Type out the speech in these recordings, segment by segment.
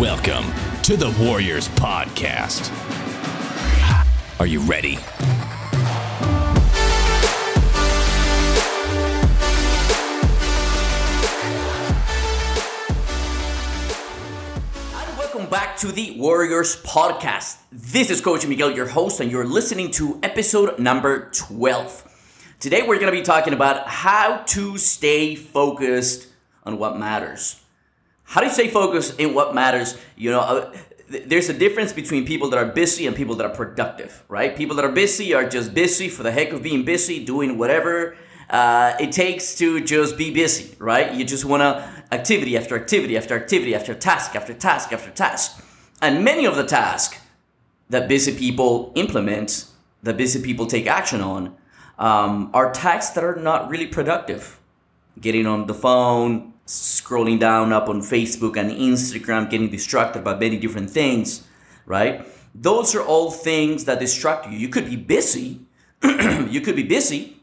Welcome to the Warriors Podcast. Are you ready? Back to the Warriors Podcast. This is Coach Miguel, your host, and you're listening to episode number 12. Today, we're going to be talking about how to stay focused on what matters. How do you stay focused in what matters? You know, uh, there's a difference between people that are busy and people that are productive, right? People that are busy are just busy for the heck of being busy, doing whatever uh, it takes to just be busy, right? You just want to activity after activity after activity after task after task after task. And many of the tasks that busy people implement, that busy people take action on, um, are tasks that are not really productive. Getting on the phone, scrolling down up on Facebook and Instagram, getting distracted by many different things, right? Those are all things that distract you. You could be busy, you could be busy,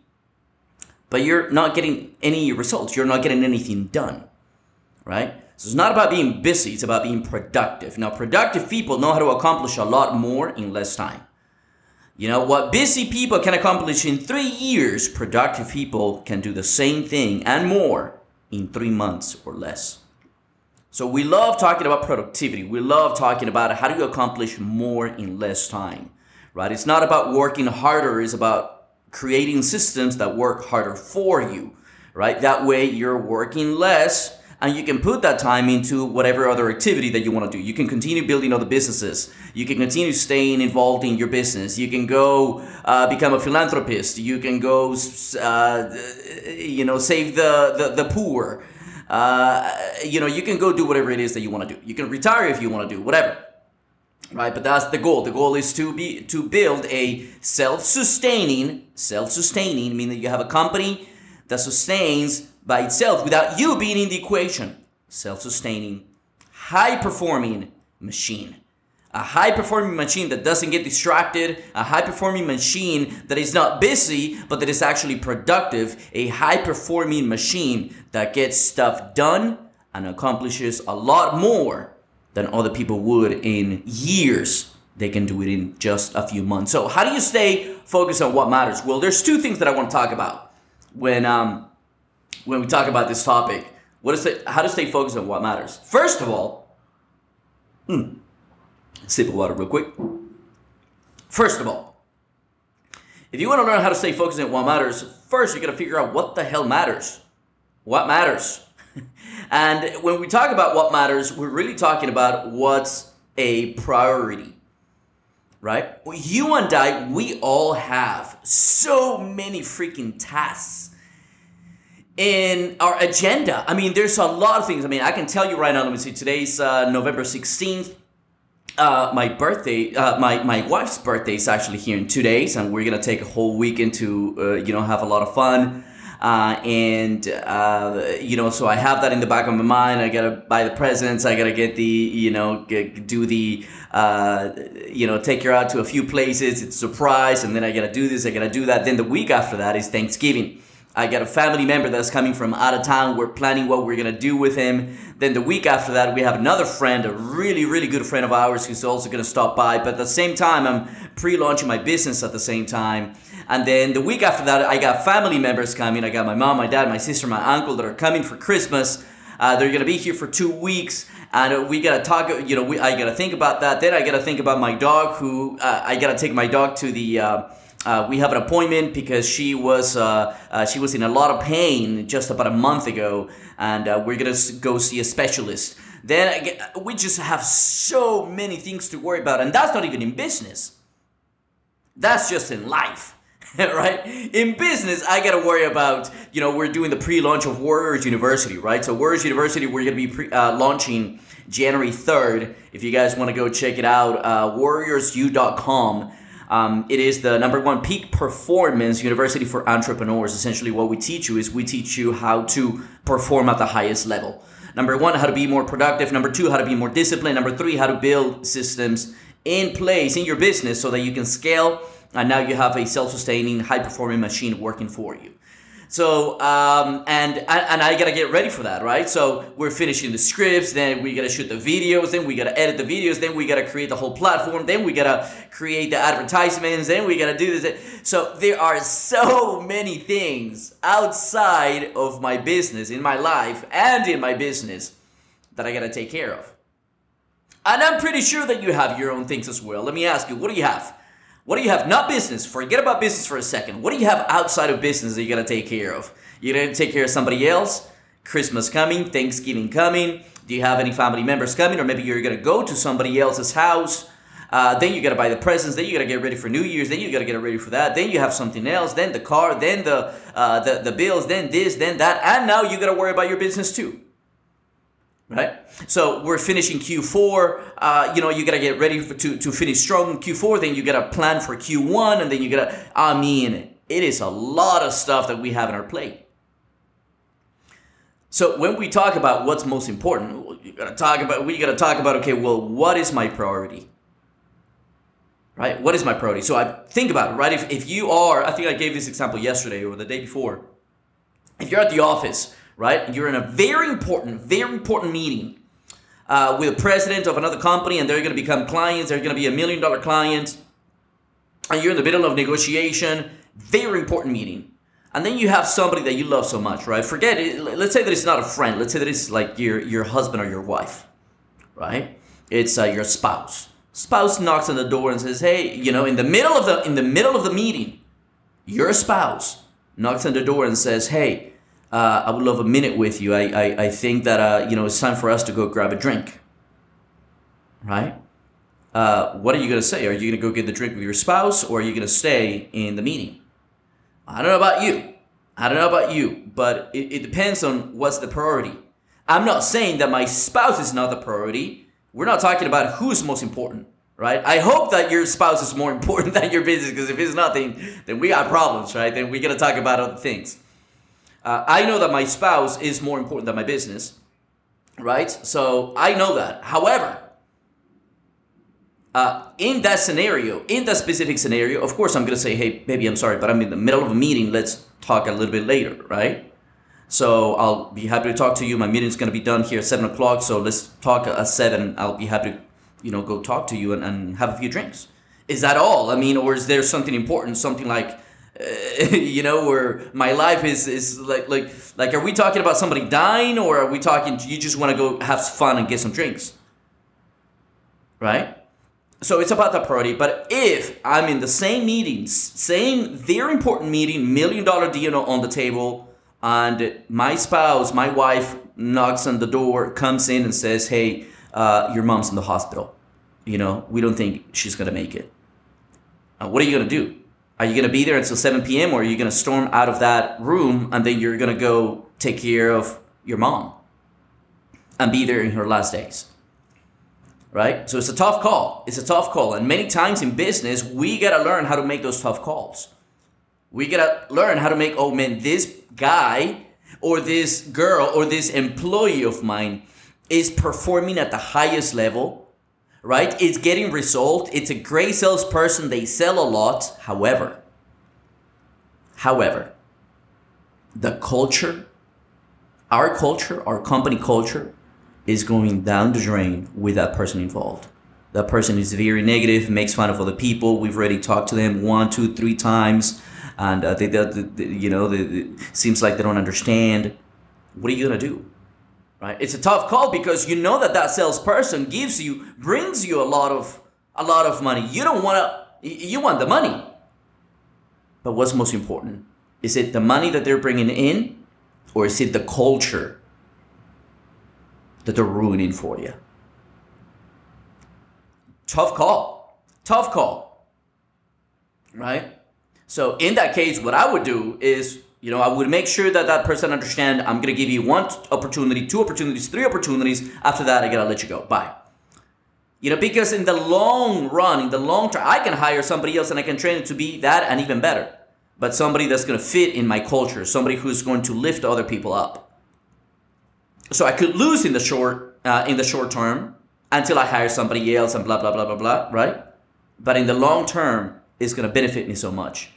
but you're not getting any results. You're not getting anything done, right? So it's not about being busy, it's about being productive. Now, productive people know how to accomplish a lot more in less time. You know, what busy people can accomplish in three years, productive people can do the same thing and more in three months or less. So we love talking about productivity. We love talking about how do you accomplish more in less time, right? It's not about working harder, it's about creating systems that work harder for you, right? That way you're working less and you can put that time into whatever other activity that you want to do. You can continue building other businesses. You can continue staying involved in your business. You can go uh, become a philanthropist. You can go, uh, you know, save the, the, the poor. Uh, you know, you can go do whatever it is that you want to do. You can retire if you want to do whatever right but that's the goal the goal is to be to build a self-sustaining self-sustaining meaning that you have a company that sustains by itself without you being in the equation self-sustaining high performing machine a high performing machine that doesn't get distracted, a high performing machine that is not busy but that is actually productive, a high performing machine that gets stuff done and accomplishes a lot more than other people would in years. They can do it in just a few months. So, how do you stay focused on what matters? Well, there's two things that I want to talk about when um, when we talk about this topic. What is it? How to stay focused on what matters? First of all, hmm, sip of water real quick. First of all, if you want to learn how to stay focused on what matters, first you got to figure out what the hell matters. What matters? and when we talk about what matters, we're really talking about what's a priority. Right? You and I, we all have so many freaking tasks in our agenda. I mean, there's a lot of things. I mean, I can tell you right now, let me see, today's uh, November 16th. Uh, my birthday, uh, my, my wife's birthday is actually here in two days, and we're gonna take a whole weekend to, uh, you know, have a lot of fun. Uh, and uh, you know, so I have that in the back of my mind. I gotta buy the presents. I gotta get the, you know, get, do the, uh, you know, take her out to a few places. It's a surprise, and then I gotta do this. I gotta do that. Then the week after that is Thanksgiving. I got a family member that's coming from out of town. We're planning what we're gonna do with him. Then the week after that, we have another friend, a really, really good friend of ours, who's also gonna stop by. But at the same time, I'm pre-launching my business at the same time. And then the week after that, I got family members coming. I got my mom, my dad, my sister, my uncle that are coming for Christmas. Uh, they're gonna be here for two weeks, and we gotta talk. You know, we, I gotta think about that. Then I gotta think about my dog, who uh, I gotta take my dog to the. Uh, uh, we have an appointment because she was uh, uh, she was in a lot of pain just about a month ago, and uh, we're gonna go see a specialist. Then get- we just have so many things to worry about, and that's not even in business. That's just in life, right? In business, I gotta worry about you know we're doing the pre-launch of Warriors University, right? So Warriors University, we're gonna be pre- uh, launching January third. If you guys want to go check it out, uh, warriorsu.com. Um, it is the number one peak performance university for entrepreneurs. Essentially, what we teach you is we teach you how to perform at the highest level. Number one, how to be more productive. Number two, how to be more disciplined. Number three, how to build systems in place in your business so that you can scale. And now you have a self sustaining, high performing machine working for you. So um, and and I gotta get ready for that, right? So we're finishing the scripts, then we gotta shoot the videos, then we gotta edit the videos, then we gotta create the whole platform, then we gotta create the advertisements, then we gotta do this. So there are so many things outside of my business, in my life, and in my business that I gotta take care of. And I'm pretty sure that you have your own things as well. Let me ask you, what do you have? What do you have? Not business. Forget about business for a second. What do you have outside of business that you gotta take care of? You gotta take care of somebody else? Christmas coming, Thanksgiving coming. Do you have any family members coming? Or maybe you're gonna go to somebody else's house. Uh, then you gotta buy the presents. Then you gotta get ready for New Year's. Then you gotta get ready for that. Then you have something else. Then the car. Then the uh, the the bills. Then this. Then that. And now you gotta worry about your business too right? So we're finishing Q4. Uh, you know, you gotta get ready for, to to finish strong in Q4. Then you gotta plan for Q1, and then you gotta. I mean, it is a lot of stuff that we have in our plate. So when we talk about what's most important, you gotta talk about. We gotta talk about. Okay, well, what is my priority? Right? What is my priority? So I think about it. Right? If if you are, I think I gave this example yesterday or the day before. If you're at the office right? You're in a very important, very important meeting uh, with a president of another company, and they're going to become clients. They're going to be a million dollar client, and you're in the middle of negotiation. Very important meeting. And then you have somebody that you love so much, right? Forget it. Let's say that it's not a friend. Let's say that it's like your your husband or your wife, right? It's uh, your spouse. Spouse knocks on the door and says, "Hey, you know, in the middle of the in the middle of the meeting, your spouse knocks on the door and says, "Hey, uh, I would love a minute with you. I, I, I think that, uh, you know, it's time for us to go grab a drink. Right? Uh, what are you going to say? Are you going to go get the drink with your spouse or are you going to stay in the meeting? I don't know about you. I don't know about you, but it, it depends on what's the priority. I'm not saying that my spouse is not the priority. We're not talking about who's most important, right? I hope that your spouse is more important than your business because if it's not, then, then we got problems, right? Then we got to talk about other things. Uh, I know that my spouse is more important than my business, right? So I know that. However, uh, in that scenario, in that specific scenario, of course, I'm gonna say, "Hey, baby, I'm sorry, but I'm in the middle of a meeting. Let's talk a little bit later, right?" So I'll be happy to talk to you. My meeting's gonna be done here at seven o'clock. So let's talk at seven. I'll be happy to, you know, go talk to you and, and have a few drinks. Is that all? I mean, or is there something important? Something like you know, where my life is is like like like are we talking about somebody dying or are we talking you just want to go have fun and get some drinks? Right? So it's about the priority. But if I'm in the same meeting, same very important meeting, million dollar deal on the table, and my spouse, my wife knocks on the door, comes in and says, "Hey, uh, your mom's in the hospital. You know, we don't think she's gonna make it. Uh, what are you gonna do? Are you going to be there until 7 p.m. or are you going to storm out of that room and then you're going to go take care of your mom and be there in her last days? Right? So it's a tough call. It's a tough call. And many times in business, we got to learn how to make those tough calls. We got to learn how to make, oh man, this guy or this girl or this employee of mine is performing at the highest level right? It's getting result. It's a great salesperson. They sell a lot. However, however, the culture, our culture, our company culture, is going down the drain with that person involved. That person is very negative, makes fun of other people. We've already talked to them one, two, three times, and uh, they, they, they, you know, they, seems like they don't understand. What are you gonna do? Right? It's a tough call because you know that that salesperson gives you, brings you a lot of, a lot of money. You don't want to, you want the money. But what's most important? Is it the money that they're bringing in, or is it the culture that they're ruining for you? Tough call. Tough call. Right? So in that case, what I would do is you know, I would make sure that that person understand I'm gonna give you one opportunity, two opportunities, three opportunities. After that, I gotta let you go. Bye. You know, because in the long run, in the long term, I can hire somebody else and I can train it to be that and even better. But somebody that's gonna fit in my culture, somebody who's going to lift other people up. So I could lose in the short, uh, in the short term until I hire somebody else and blah blah blah blah blah, right? But in the long term, it's gonna benefit me so much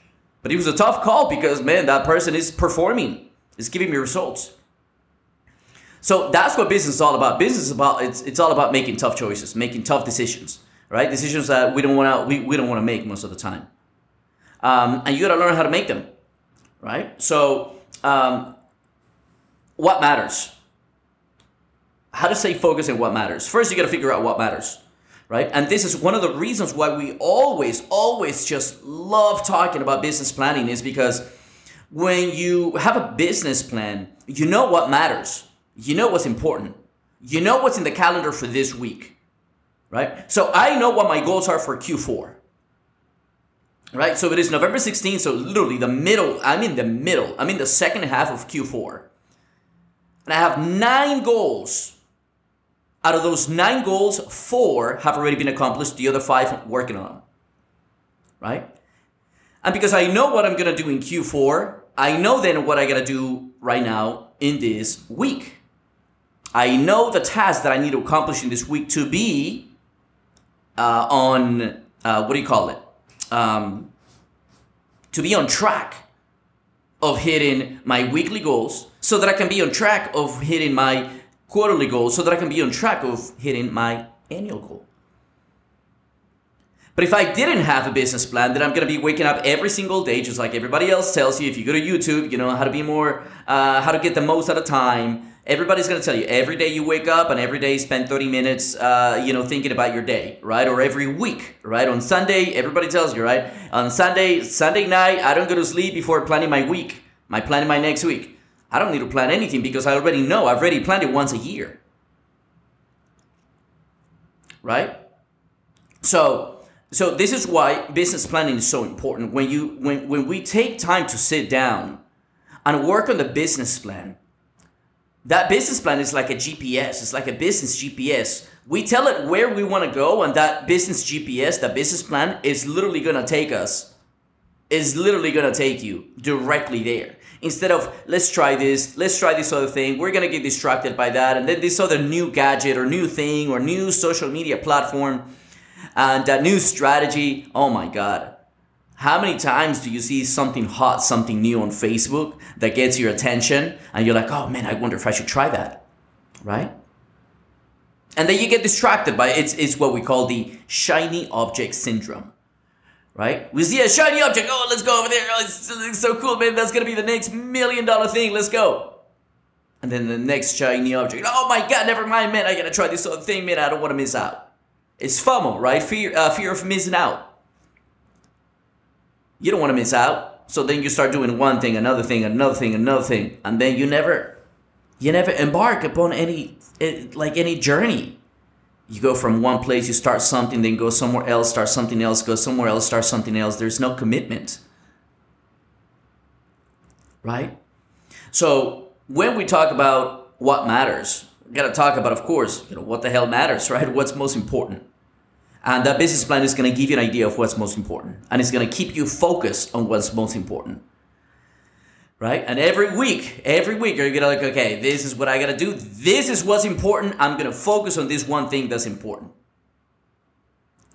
But it was a tough call because man, that person is performing, is giving me results. So that's what business is all about. Business is about it's it's all about making tough choices, making tough decisions, right? Decisions that we don't want to we, we don't want to make most of the time. Um, and you got to learn how to make them, right? So um, what matters? How to stay focused on what matters? First, you got to figure out what matters right? And this is one of the reasons why we always, always just love talking about business planning is because when you have a business plan, you know what matters, you know what's important, you know what's in the calendar for this week, right? So I know what my goals are for Q4. Right, so it is November 16th, so literally the middle, I'm in the middle, I'm in the second half of Q4. And I have nine goals out of those nine goals, four have already been accomplished. The other five I'm working on. them. Right? And because I know what I'm gonna do in Q4, I know then what I gotta do right now in this week. I know the task that I need to accomplish in this week to be uh, on uh, what do you call it? Um, to be on track of hitting my weekly goals so that I can be on track of hitting my quarterly goals so that I can be on track of hitting my annual goal. But if I didn't have a business plan, then I'm gonna be waking up every single day, just like everybody else tells you. If you go to YouTube, you know how to be more, uh, how to get the most out of time. Everybody's gonna tell you every day you wake up and every day spend 30 minutes, uh, you know, thinking about your day, right? Or every week, right? On Sunday, everybody tells you, right? On Sunday, Sunday night, I don't go to sleep before planning my week, my planning my next week. I don't need to plan anything because I already know I've already planned it once a year. Right? So so this is why business planning is so important. When you when when we take time to sit down and work on the business plan, that business plan is like a GPS. It's like a business GPS. We tell it where we want to go, and that business GPS, that business plan, is literally gonna take us, is literally gonna take you directly there instead of let's try this let's try this other thing we're gonna get distracted by that and then this other new gadget or new thing or new social media platform and that new strategy oh my god how many times do you see something hot something new on facebook that gets your attention and you're like oh man i wonder if i should try that right and then you get distracted by it. it's, it's what we call the shiny object syndrome right? We see a shiny object. Oh, let's go over there. Oh, it's, it's so cool, man. That's gonna be the next million dollar thing. Let's go. And then the next shiny object. Oh my God! Never mind, man. I gotta try this other thing, man. I don't want to miss out. It's FOMO, right? Fear, uh, fear of missing out. You don't want to miss out. So then you start doing one thing, another thing, another thing, another thing, and then you never, you never embark upon any, eh, like any journey you go from one place, you start something, then go somewhere else, start something else, go somewhere else, start something else. There's no commitment. Right? So when we talk about what matters, we gotta talk about, of course, you know, what the hell matters, right? What's most important. And that business plan is gonna give you an idea of what's most important. And it's gonna keep you focused on what's most important right? And every week, every week, you're gonna like, okay, this is what I gotta do. This is what's important. I'm gonna focus on this one thing that's important,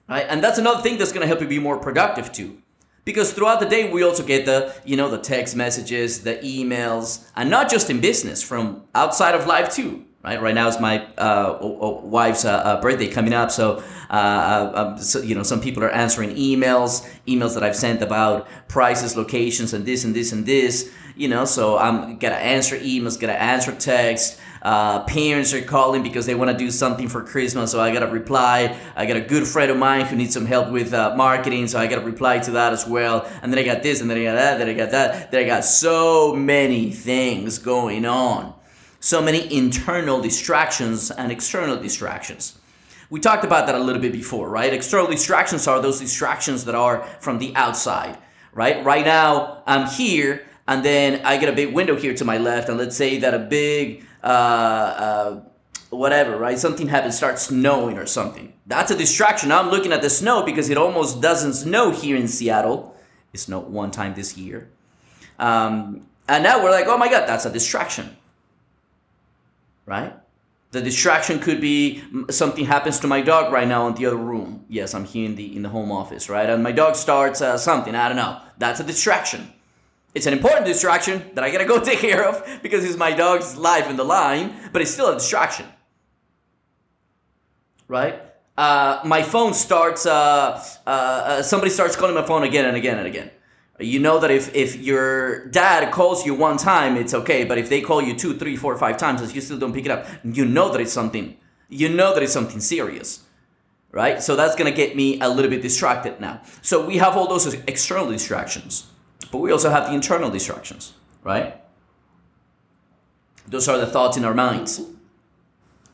right? And that's another thing that's gonna help you be more productive too, because throughout the day we also get the, you know, the text messages, the emails, and not just in business, from outside of life too. Right, right now is my uh, wife's uh, uh, birthday coming up, so, uh, uh, um, so you know some people are answering emails, emails that I've sent about prices, locations, and this and this and this you know, so I'm gonna answer emails, gonna answer texts. Uh, parents are calling because they want to do something for Christmas, so I gotta reply. I got a good friend of mine who needs some help with uh, marketing, so I gotta reply to that as well. And then I got this, and then I got that, then I got that, then I got so many things going on, so many internal distractions and external distractions. We talked about that a little bit before, right? External distractions are those distractions that are from the outside, right? Right now, I'm here and then I get a big window here to my left, and let's say that a big uh, uh, whatever, right? Something happens, starts snowing or something. That's a distraction. I'm looking at the snow because it almost doesn't snow here in Seattle. It snowed one time this year. Um, and now we're like, oh my God, that's a distraction. Right? The distraction could be something happens to my dog right now in the other room. Yes, I'm here in the in the home office, right? And my dog starts uh, something. I don't know. That's a distraction. It's an important distraction that I gotta go take care of because it's my dog's life in the line, but it's still a distraction, right? Uh, my phone starts. Uh, uh, uh somebody starts calling my phone again and again and again you know that if, if your dad calls you one time, it's okay. But if they call you two, three, four, five times and you still don't pick it up, you know that it's something. You know that it's something serious, right? So that's gonna get me a little bit distracted now. So we have all those external distractions, but we also have the internal distractions, right? Those are the thoughts in our minds.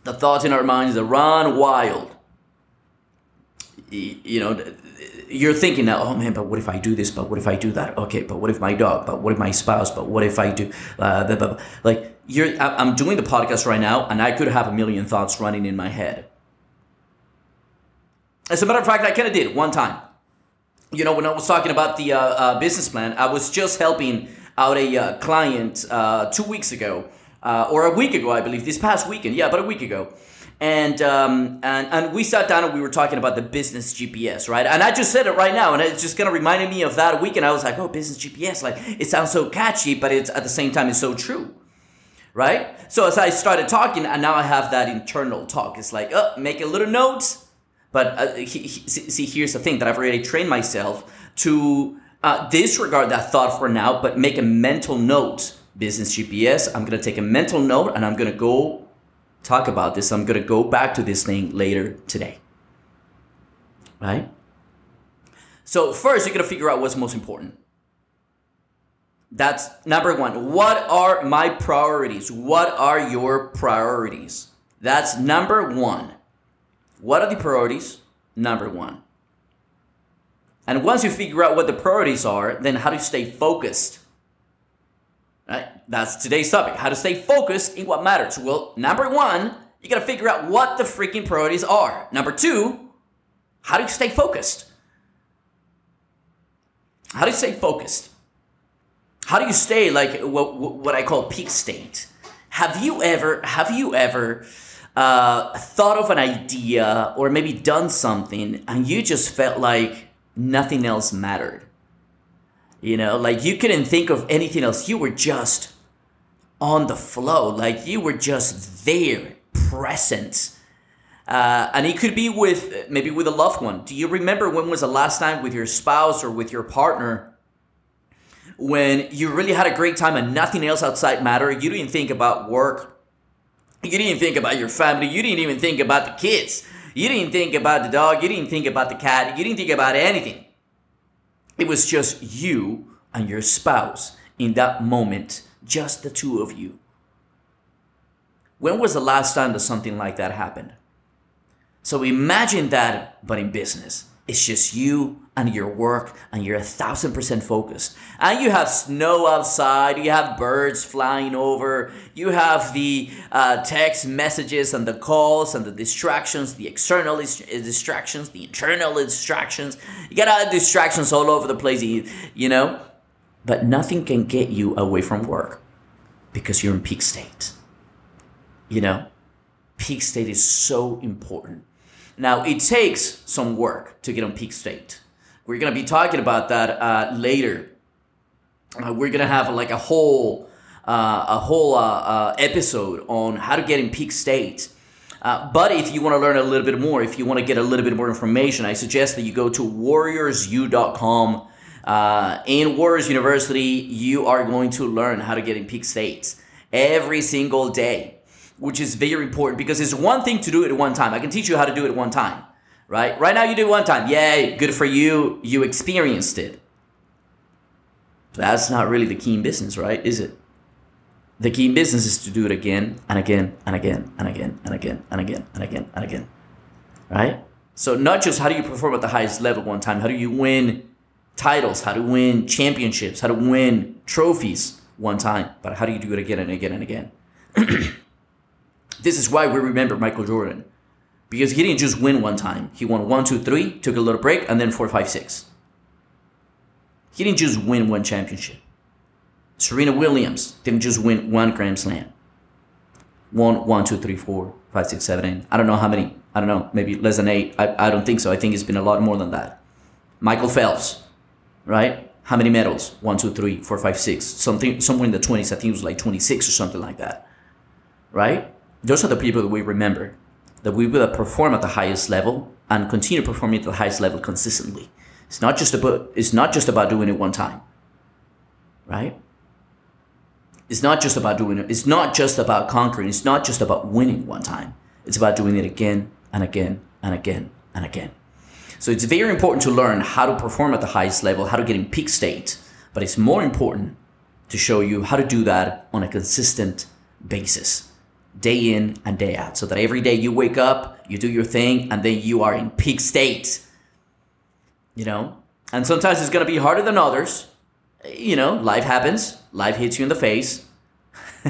The thoughts in our minds that run wild. You know, you're thinking now, oh man, but what if I do this? But what if I do that? Okay, but what if my dog? But what if my spouse? But what if I do? Uh, blah, blah, blah. Like you're, I'm doing the podcast right now, and I could have a million thoughts running in my head. As a matter of fact, I kind of did one time. You know, when I was talking about the uh, uh, business plan, I was just helping out a uh, client uh, two weeks ago, uh, or a week ago, I believe, this past weekend. Yeah, about a week ago and um, and and we sat down and we were talking about the business GPS, right? And I just said it right now, and it's just kind of reminded me of that week. And I was like, oh, business GPS, like it sounds so catchy, but it's at the same time it's so true, right? So as I started talking, and now I have that internal talk. It's like, oh, make a little note. But uh, he, he, see, here's the thing that I've already trained myself to uh, disregard that thought for now, but make a mental note. Business GPS. I'm gonna take a mental note, and I'm gonna go talk about this. I'm going to go back to this thing later today. Right? So, first, you're going to figure out what's most important. That's number one. What are my priorities? What are your priorities? That's number one. What are the priorities? Number one. And once you figure out what the priorities are, then how do you stay focused? Right? That's today's topic. How to stay focused in what matters. Well, number one, you gotta figure out what the freaking priorities are. Number two, how do you stay focused? How do you stay focused? How do you stay like what, what I call peak state? Have you ever have you ever uh, thought of an idea or maybe done something and you just felt like nothing else mattered? You know, like you couldn't think of anything else. You were just on the flow. Like you were just there, present. Uh, and it could be with maybe with a loved one. Do you remember when was the last time with your spouse or with your partner when you really had a great time and nothing else outside mattered? You didn't think about work. You didn't think about your family. You didn't even think about the kids. You didn't think about the dog. You didn't think about the cat. You didn't think about anything. It was just you and your spouse in that moment, just the two of you. When was the last time that something like that happened? So imagine that, but in business. It's just you and your work, and you're a thousand percent focused. And you have snow outside, you have birds flying over, you have the uh, text messages and the calls and the distractions, the external distractions, the internal distractions. You got distractions all over the place, you know? But nothing can get you away from work because you're in peak state. You know? Peak state is so important. Now, it takes some work to get on peak state. We're going to be talking about that uh, later. Uh, we're going to have like a whole uh, a whole uh, uh, episode on how to get in peak state. Uh, but if you want to learn a little bit more, if you want to get a little bit more information, I suggest that you go to warriorsu.com. Uh, in Warriors University, you are going to learn how to get in peak states every single day which is very important because it's one thing to do it one time. I can teach you how to do it one time, right? Right now you do one time. Yay, good for you. You experienced it. That's not really the key in business, right? Is it? The key in business is to do it again and again and again and again and again and again and again and again. Right? So not just how do you perform at the highest level one time, how do you win titles, how to win championships, how to win trophies one time, but how do you do it again and again and again? This is why we remember Michael Jordan. Because he didn't just win one time. He won one, two, three, took a little break, and then four, five, six. He didn't just win one championship. Serena Williams didn't just win one Grand Slam. Won one, two, three, four, five five, six, seven, eight. I don't know how many. I don't know. Maybe less than eight. I, I don't think so. I think it's been a lot more than that. Michael Phelps, right? How many medals? One, two, three, four, five, six. Something somewhere in the twenties. I think it was like twenty six or something like that. Right? Those are the people that we remember. That we will perform at the highest level and continue performing at the highest level consistently. It's not just about it's not just about doing it one time. Right? It's not just about doing it. It's not just about conquering. It's not just about winning one time. It's about doing it again and again and again and again. So it's very important to learn how to perform at the highest level, how to get in peak state. But it's more important to show you how to do that on a consistent basis, day in and day out. So that every day you wake up, you do your thing, and then you are in peak state. You know? And sometimes it's gonna be harder than others you know, life happens. Life hits you in the face. uh,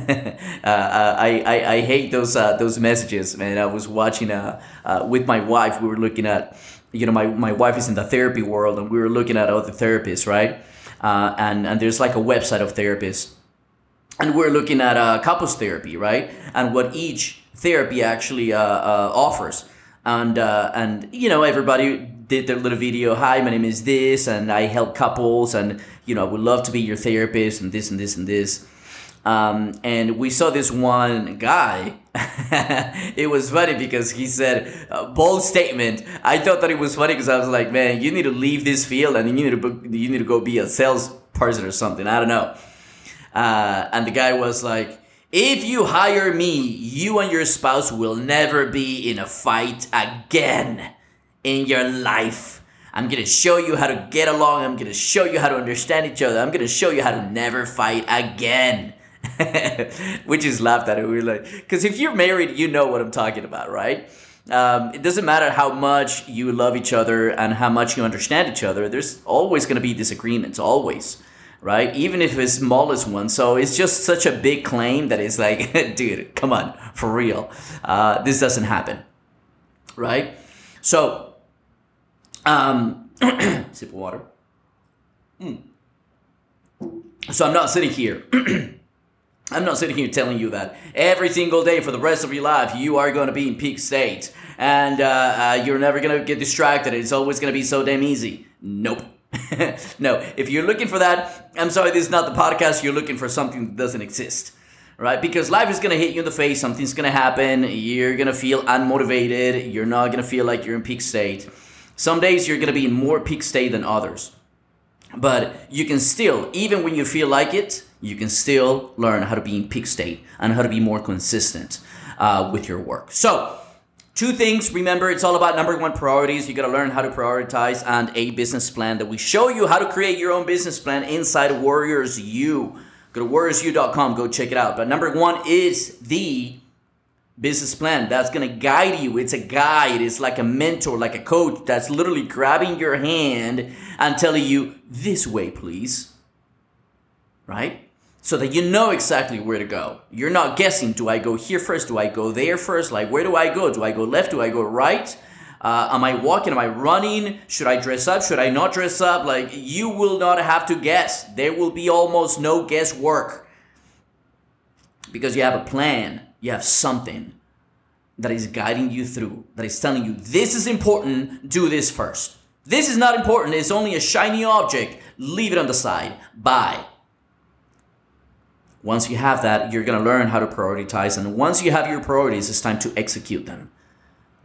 I, I, I hate those uh, those messages, man. I was watching uh, uh, with my wife. We were looking at, you know, my, my wife is in the therapy world, and we were looking at other therapists, right? Uh, and and there's like a website of therapists, and we're looking at uh, couples therapy, right? And what each therapy actually uh, uh, offers, and uh, and you know, everybody did their little video. Hi, my name is this, and I help couples, and you know, I would love to be your therapist, and this and this and this. Um, and we saw this one guy. it was funny because he said a bold statement. I thought that it was funny because I was like, man, you need to leave this field and you need to you need to go be a salesperson or something. I don't know. Uh, and the guy was like, if you hire me, you and your spouse will never be in a fight again in your life. I'm gonna show you how to get along. I'm gonna show you how to understand each other. I'm gonna show you how to never fight again. Which is laughed at. We're like, because if you're married, you know what I'm talking about, right? Um, it doesn't matter how much you love each other and how much you understand each other. There's always going to be disagreements, always, right? Even if it's smallest one. So it's just such a big claim that it's like, dude, come on, for real. Uh, this doesn't happen, right? So um, sip of water. Mm. So I'm not sitting here. I'm not sitting here telling you that every single day for the rest of your life you are going to be in peak state and uh, uh, you're never going to get distracted. It's always going to be so damn easy. Nope. no, if you're looking for that, I'm sorry, this is not the podcast. You're looking for something that doesn't exist, right? Because life is going to hit you in the face. Something's going to happen. You're going to feel unmotivated. You're not going to feel like you're in peak state. Some days you're going to be in more peak state than others. But you can still, even when you feel like it, you can still learn how to be in peak state and how to be more consistent uh, with your work. So, two things. Remember, it's all about number one priorities. You got to learn how to prioritize and a business plan that we show you how to create your own business plan inside Warriors U. Go to warriorsu.com, go check it out. But number one is the business plan that's to guide you. It's a guide. It's like a mentor, like a coach that's literally grabbing your hand and telling you, this way, please. Right? So that you know exactly where to go. You're not guessing, do I go here first? Do I go there first? Like, where do I go? Do I go left? Do I go right? Uh, am I walking? Am I running? Should I dress up? Should I not dress up? Like, you will not have to guess. There will be almost no guesswork because you have a plan you have something that is guiding you through, that is telling you this is important, do this first. This is not important, it's only a shiny object, leave it on the side. Bye. Once you have that, you're gonna learn how to prioritize, and once you have your priorities, it's time to execute them,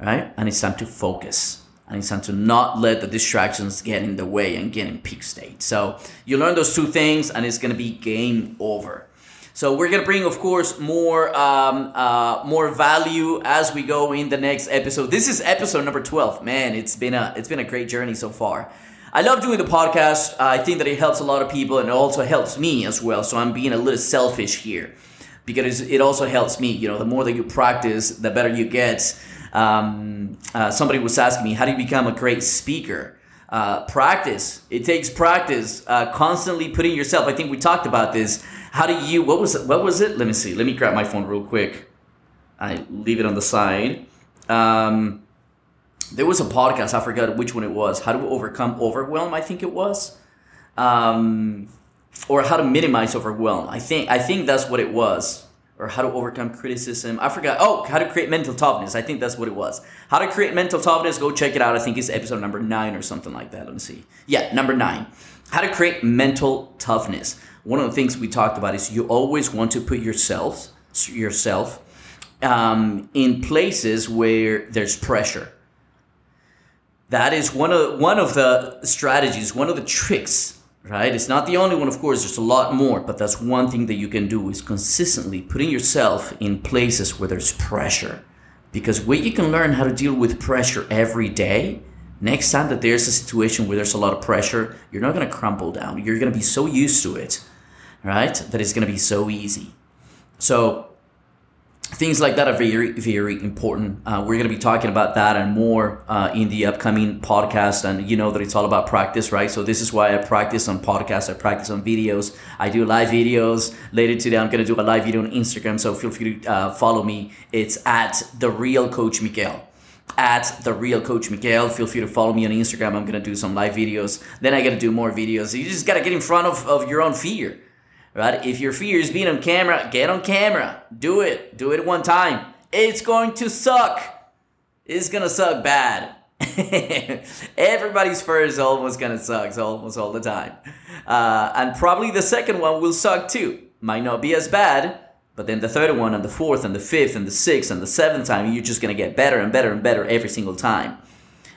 right? And it's time to focus. And it's time to not let the distractions get in the way and get in peak state. So you learn those two things, and it's gonna be game over. So we're gonna bring, of course, more um, uh, more value as we go in the next episode. This is episode number twelve. Man, it's been a it's been a great journey so far. I love doing the podcast. I think that it helps a lot of people, and it also helps me as well. So I'm being a little selfish here because it also helps me. You know, the more that you practice, the better you get. Um, uh, somebody was asking me, how do you become a great speaker? Uh, practice. It takes practice. Uh, constantly putting yourself. I think we talked about this. How do you? What was it? What was it? Let me see. Let me grab my phone real quick. I leave it on the side. Um, there was a podcast. I forgot which one it was. How to overcome overwhelm. I think it was. Um, or how to minimize overwhelm. I think I think that's what it was. or how to overcome criticism. I forgot. Oh, how to create mental toughness. I think that's what it was. How to create mental toughness. Go check it out. I think it's episode number nine or something like that. Let me see. Yeah, number nine. How to create mental toughness. One of the things we talked about is you always want to put yourself yourself um, in places where there's pressure. That is one of one of the strategies, one of the tricks right? It's not the only one, of course, there's a lot more, but that's one thing that you can do is consistently putting yourself in places where there's pressure. Because when you can learn how to deal with pressure every day, next time that there's a situation where there's a lot of pressure, you're not gonna crumple down. You're gonna be so used to it, right? That it's gonna be so easy. So things like that are very very important. Uh, we're going to be talking about that and more uh, in the upcoming podcast. And you know that it's all about practice right? So this is why i practice on podcasts. I practice on videos. I do live videos. Later today i'm going to do a live video on instagram. So feel free to uh, follow me. It's at the real coach miguel. At the real coach miguel. Feel free to follow me on instagram. I'm going to do some live videos. Then i got to do more videos. You just got to get in front of, of your own fear right? If your fear is being on camera, get on camera. Do it. Do it one time. It's going to suck. It's gonna suck bad. Everybody's first almost gonna suck, almost all the time. Uh, and probably the second one will suck too. Might not be as bad, but then the third one and the fourth and the fifth and the sixth and the seventh time, you're just gonna get better and better and better every single time.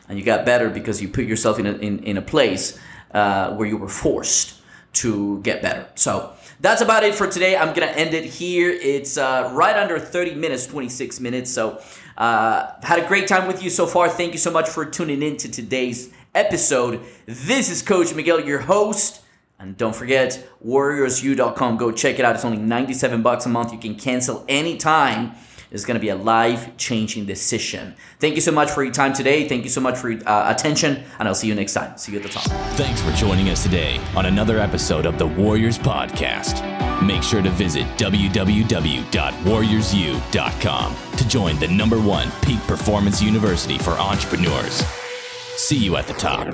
And you got better because you put yourself in a, in, in a place uh, where you were forced to get better. So that's about it for today. I'm gonna end it here. It's uh, right under 30 minutes, 26 minutes. So uh, had a great time with you so far. Thank you so much for tuning in to today's episode. This is Coach Miguel, your host. And don't forget, warriorsu.com. Go check it out. It's only 97 bucks a month. You can cancel anytime is going to be a life changing decision. Thank you so much for your time today. Thank you so much for your uh, attention, and I'll see you next time. See you at the top. Thanks for joining us today on another episode of the Warriors Podcast. Make sure to visit www.warriorsu.com to join the number one peak performance university for entrepreneurs. See you at the top.